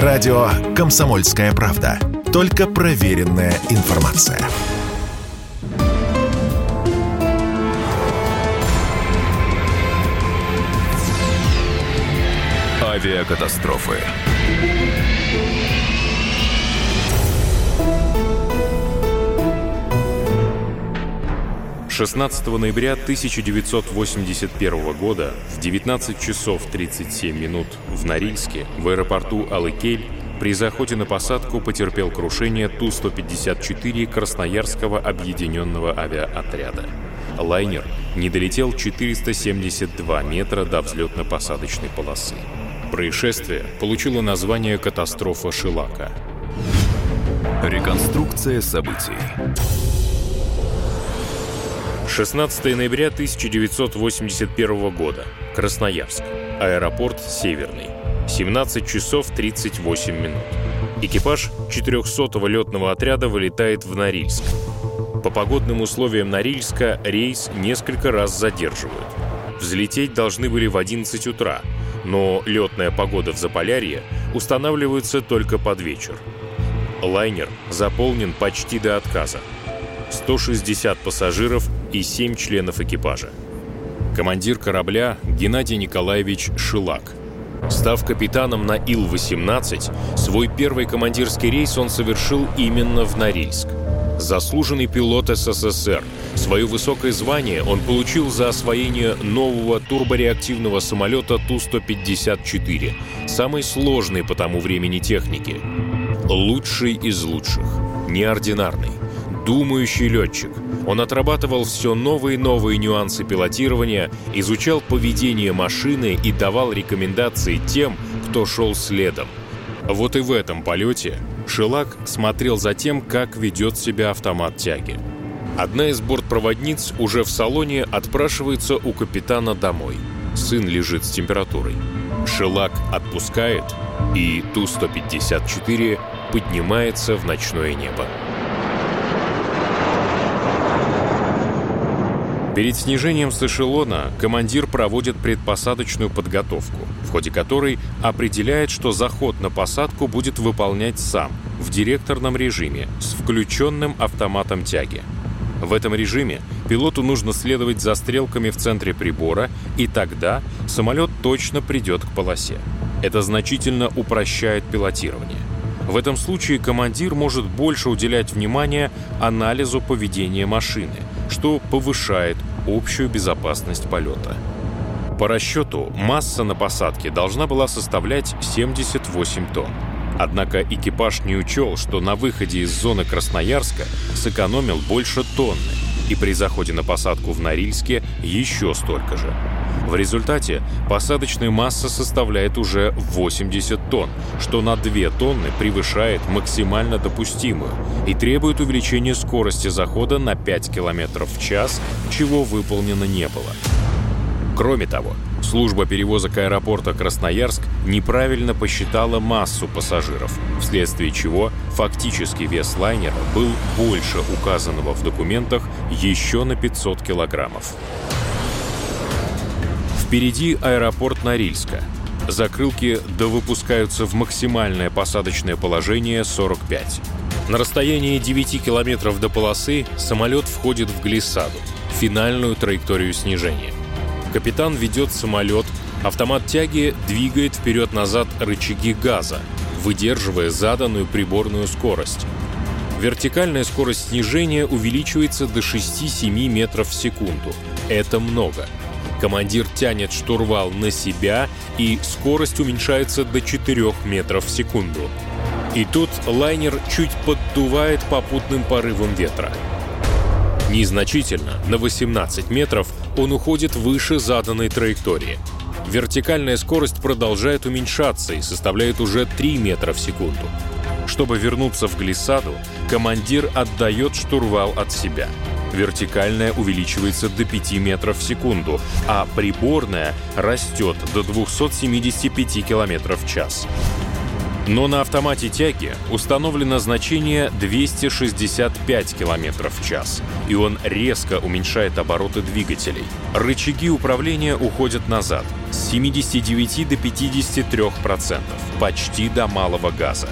Радио «Комсомольская правда». Только проверенная информация. Авиакатастрофы. 16 ноября 1981 года в 19 часов 37 минут в Норильске в аэропорту Алыкель при заходе на посадку потерпел крушение Ту-154 Красноярского объединенного авиаотряда. Лайнер не долетел 472 метра до взлетно-посадочной полосы. Происшествие получило название «Катастрофа Шилака». Реконструкция событий. 16 ноября 1981 года. Красноярск. Аэропорт Северный. 17 часов 38 минут. Экипаж 400-го летного отряда вылетает в Норильск. По погодным условиям Норильска рейс несколько раз задерживают. Взлететь должны были в 11 утра, но летная погода в Заполярье устанавливается только под вечер. Лайнер заполнен почти до отказа. 160 пассажиров и 7 членов экипажа. Командир корабля Геннадий Николаевич Шилак. Став капитаном на Ил-18, свой первый командирский рейс он совершил именно в Норильск. Заслуженный пилот СССР. Свое высокое звание он получил за освоение нового турбореактивного самолета Ту-154, самой сложной по тому времени техники. Лучший из лучших, неординарный думающий летчик. Он отрабатывал все новые и новые нюансы пилотирования, изучал поведение машины и давал рекомендации тем, кто шел следом. Вот и в этом полете Шелак смотрел за тем, как ведет себя автомат тяги. Одна из бортпроводниц уже в салоне отпрашивается у капитана домой. Сын лежит с температурой. Шелак отпускает, и Ту-154 поднимается в ночное небо. Перед снижением с эшелона командир проводит предпосадочную подготовку, в ходе которой определяет, что заход на посадку будет выполнять сам, в директорном режиме, с включенным автоматом тяги. В этом режиме пилоту нужно следовать за стрелками в центре прибора, и тогда самолет точно придет к полосе. Это значительно упрощает пилотирование. В этом случае командир может больше уделять внимание анализу поведения машины – что повышает общую безопасность полета. По расчету, масса на посадке должна была составлять 78 тонн. Однако экипаж не учел, что на выходе из зоны Красноярска сэкономил больше тонны, и при заходе на посадку в Норильске еще столько же. В результате посадочная масса составляет уже 80 тонн, что на 2 тонны превышает максимально допустимую и требует увеличения скорости захода на 5 км в час, чего выполнено не было. Кроме того, служба перевозок аэропорта Красноярск неправильно посчитала массу пассажиров, вследствие чего фактический вес лайнера был больше указанного в документах еще на 500 килограммов. Впереди аэропорт Норильска. Закрылки довыпускаются в максимальное посадочное положение 45. На расстоянии 9 километров до полосы самолет входит в глиссаду, финальную траекторию снижения. Капитан ведет самолет, автомат тяги двигает вперед-назад рычаги газа, выдерживая заданную приборную скорость. Вертикальная скорость снижения увеличивается до 6-7 метров в секунду. Это много – Командир тянет штурвал на себя, и скорость уменьшается до 4 метров в секунду. И тут лайнер чуть поддувает попутным порывом ветра. Незначительно, на 18 метров, он уходит выше заданной траектории. Вертикальная скорость продолжает уменьшаться и составляет уже 3 метра в секунду. Чтобы вернуться в глиссаду, командир отдает штурвал от себя – Вертикальная увеличивается до 5 метров в секунду, а приборная растет до 275 км в час. Но на автомате тяги установлено значение 265 км в час, и он резко уменьшает обороты двигателей. Рычаги управления уходят назад с 79 до 53%, почти до малого газа.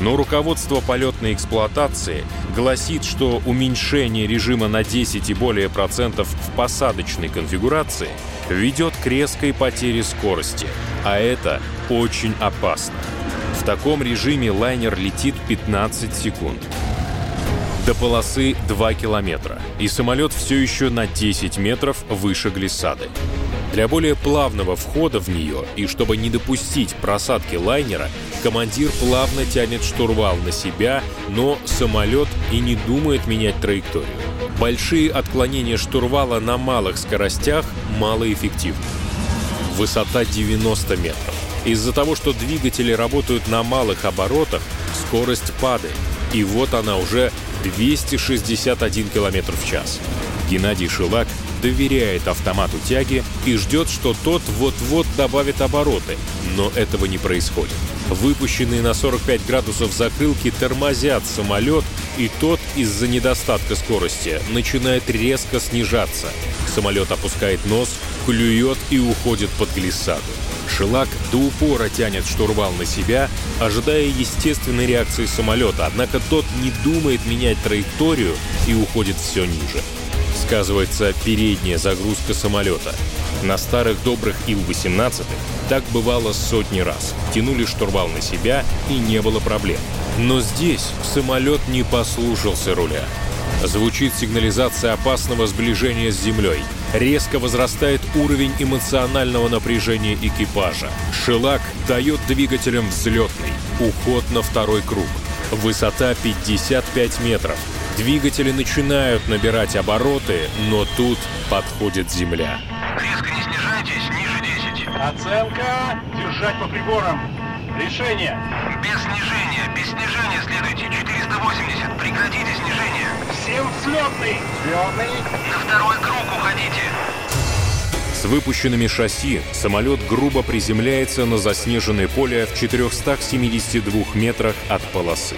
Но руководство полетной эксплуатации гласит, что уменьшение режима на 10 и более процентов в посадочной конфигурации ведет к резкой потере скорости, а это очень опасно. В таком режиме лайнер летит 15 секунд. До полосы 2 километра, и самолет все еще на 10 метров выше глиссады. Для более плавного входа в нее и чтобы не допустить просадки лайнера, командир плавно тянет штурвал на себя, но самолет и не думает менять траекторию. Большие отклонения штурвала на малых скоростях малоэффективны. Высота 90 метров. Из-за того, что двигатели работают на малых оборотах, скорость падает. И вот она уже 261 км в час. Геннадий Шилак доверяет автомату тяги и ждет, что тот вот-вот добавит обороты, но этого не происходит. Выпущенные на 45 градусов закрылки тормозят самолет, и тот из-за недостатка скорости начинает резко снижаться. Самолет опускает нос, клюет и уходит под глиссаду. Шелак до упора тянет штурвал на себя, ожидая естественной реакции самолета, однако тот не думает менять траекторию и уходит все ниже. Сказывается передняя загрузка самолета. На старых добрых Ил-18 так бывало сотни раз. Тянули штурвал на себя и не было проблем. Но здесь самолет не послушался руля. Звучит сигнализация опасного сближения с землей. Резко возрастает уровень эмоционального напряжения экипажа. Шелак дает двигателям взлетный. Уход на второй круг. Высота 55 метров. Двигатели начинают набирать обороты, но тут подходит земля. Резко не снижайтесь, ниже 10. Оценка. Держать по приборам. Решение. Без снижения, без снижения следуйте. 480. Прекратите снижение. Всем взлетный. Взлетный. На второй круг уходите. С выпущенными шасси самолет грубо приземляется на заснеженное поле в 472 метрах от полосы.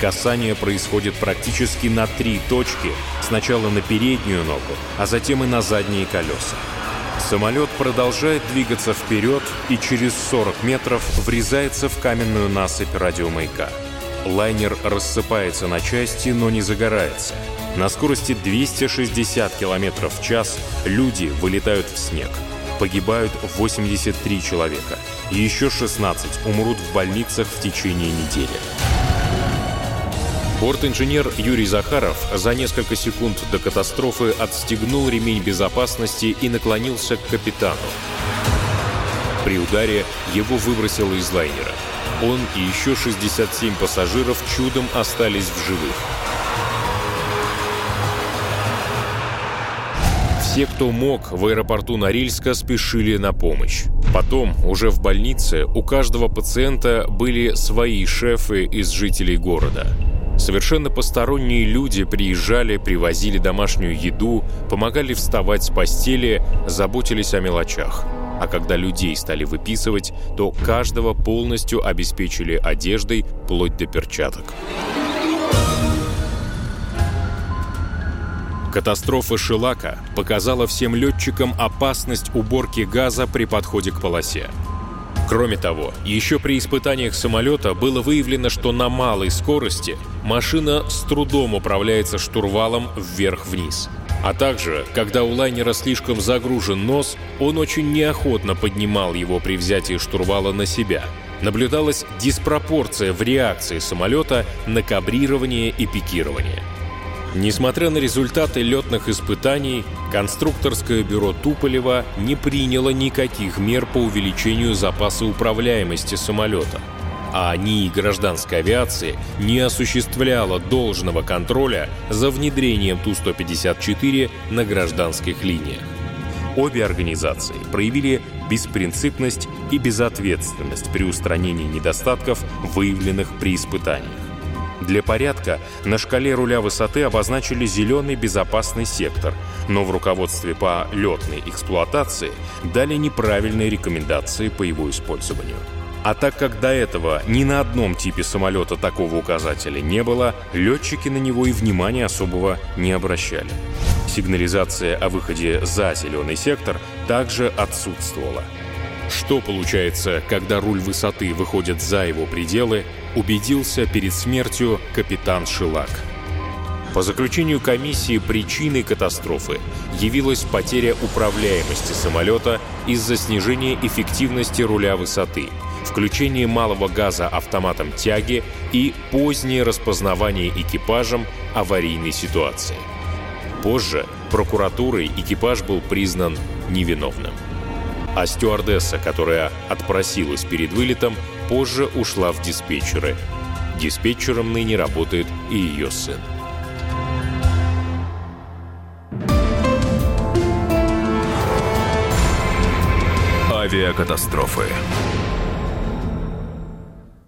Касание происходит практически на три точки, сначала на переднюю ногу, а затем и на задние колеса. Самолет продолжает двигаться вперед и через 40 метров врезается в каменную насыпь радиомаяка. Лайнер рассыпается на части, но не загорается. На скорости 260 км в час люди вылетают в снег. Погибают 83 человека. Еще 16 умрут в больницах в течение недели. Борт-инженер Юрий Захаров за несколько секунд до катастрофы отстегнул ремень безопасности и наклонился к капитану. При ударе его выбросило из лайнера. Он и еще 67 пассажиров чудом остались в живых. Все, кто мог, в аэропорту Норильска спешили на помощь. Потом, уже в больнице, у каждого пациента были свои шефы из жителей города. Совершенно посторонние люди приезжали, привозили домашнюю еду, помогали вставать с постели, заботились о мелочах. А когда людей стали выписывать, то каждого полностью обеспечили одеждой, вплоть до перчаток. Катастрофа Шилака показала всем летчикам опасность уборки газа при подходе к полосе. Кроме того, еще при испытаниях самолета было выявлено, что на малой скорости машина с трудом управляется штурвалом вверх-вниз. А также, когда у лайнера слишком загружен нос, он очень неохотно поднимал его при взятии штурвала на себя. Наблюдалась диспропорция в реакции самолета на кабрирование и пикирование. Несмотря на результаты летных испытаний, конструкторское бюро Туполева не приняло никаких мер по увеличению запаса управляемости самолета, а НИИ гражданской авиации не осуществляло должного контроля за внедрением Ту-154 на гражданских линиях. Обе организации проявили беспринципность и безответственность при устранении недостатков, выявленных при испытаниях. Для порядка на шкале руля высоты обозначили зеленый безопасный сектор, но в руководстве по летной эксплуатации дали неправильные рекомендации по его использованию. А так как до этого ни на одном типе самолета такого указателя не было, летчики на него и внимания особого не обращали. Сигнализация о выходе за зеленый сектор также отсутствовала. Что получается, когда руль высоты выходит за его пределы, убедился перед смертью капитан Шилак. По заключению комиссии причиной катастрофы явилась потеря управляемости самолета из-за снижения эффективности руля высоты, включение малого газа автоматом тяги и позднее распознавание экипажем аварийной ситуации. Позже прокуратурой экипаж был признан невиновным. А стюардесса, которая отпросилась перед вылетом, позже ушла в диспетчеры. Диспетчером ныне работает и ее сын. Авиакатастрофы.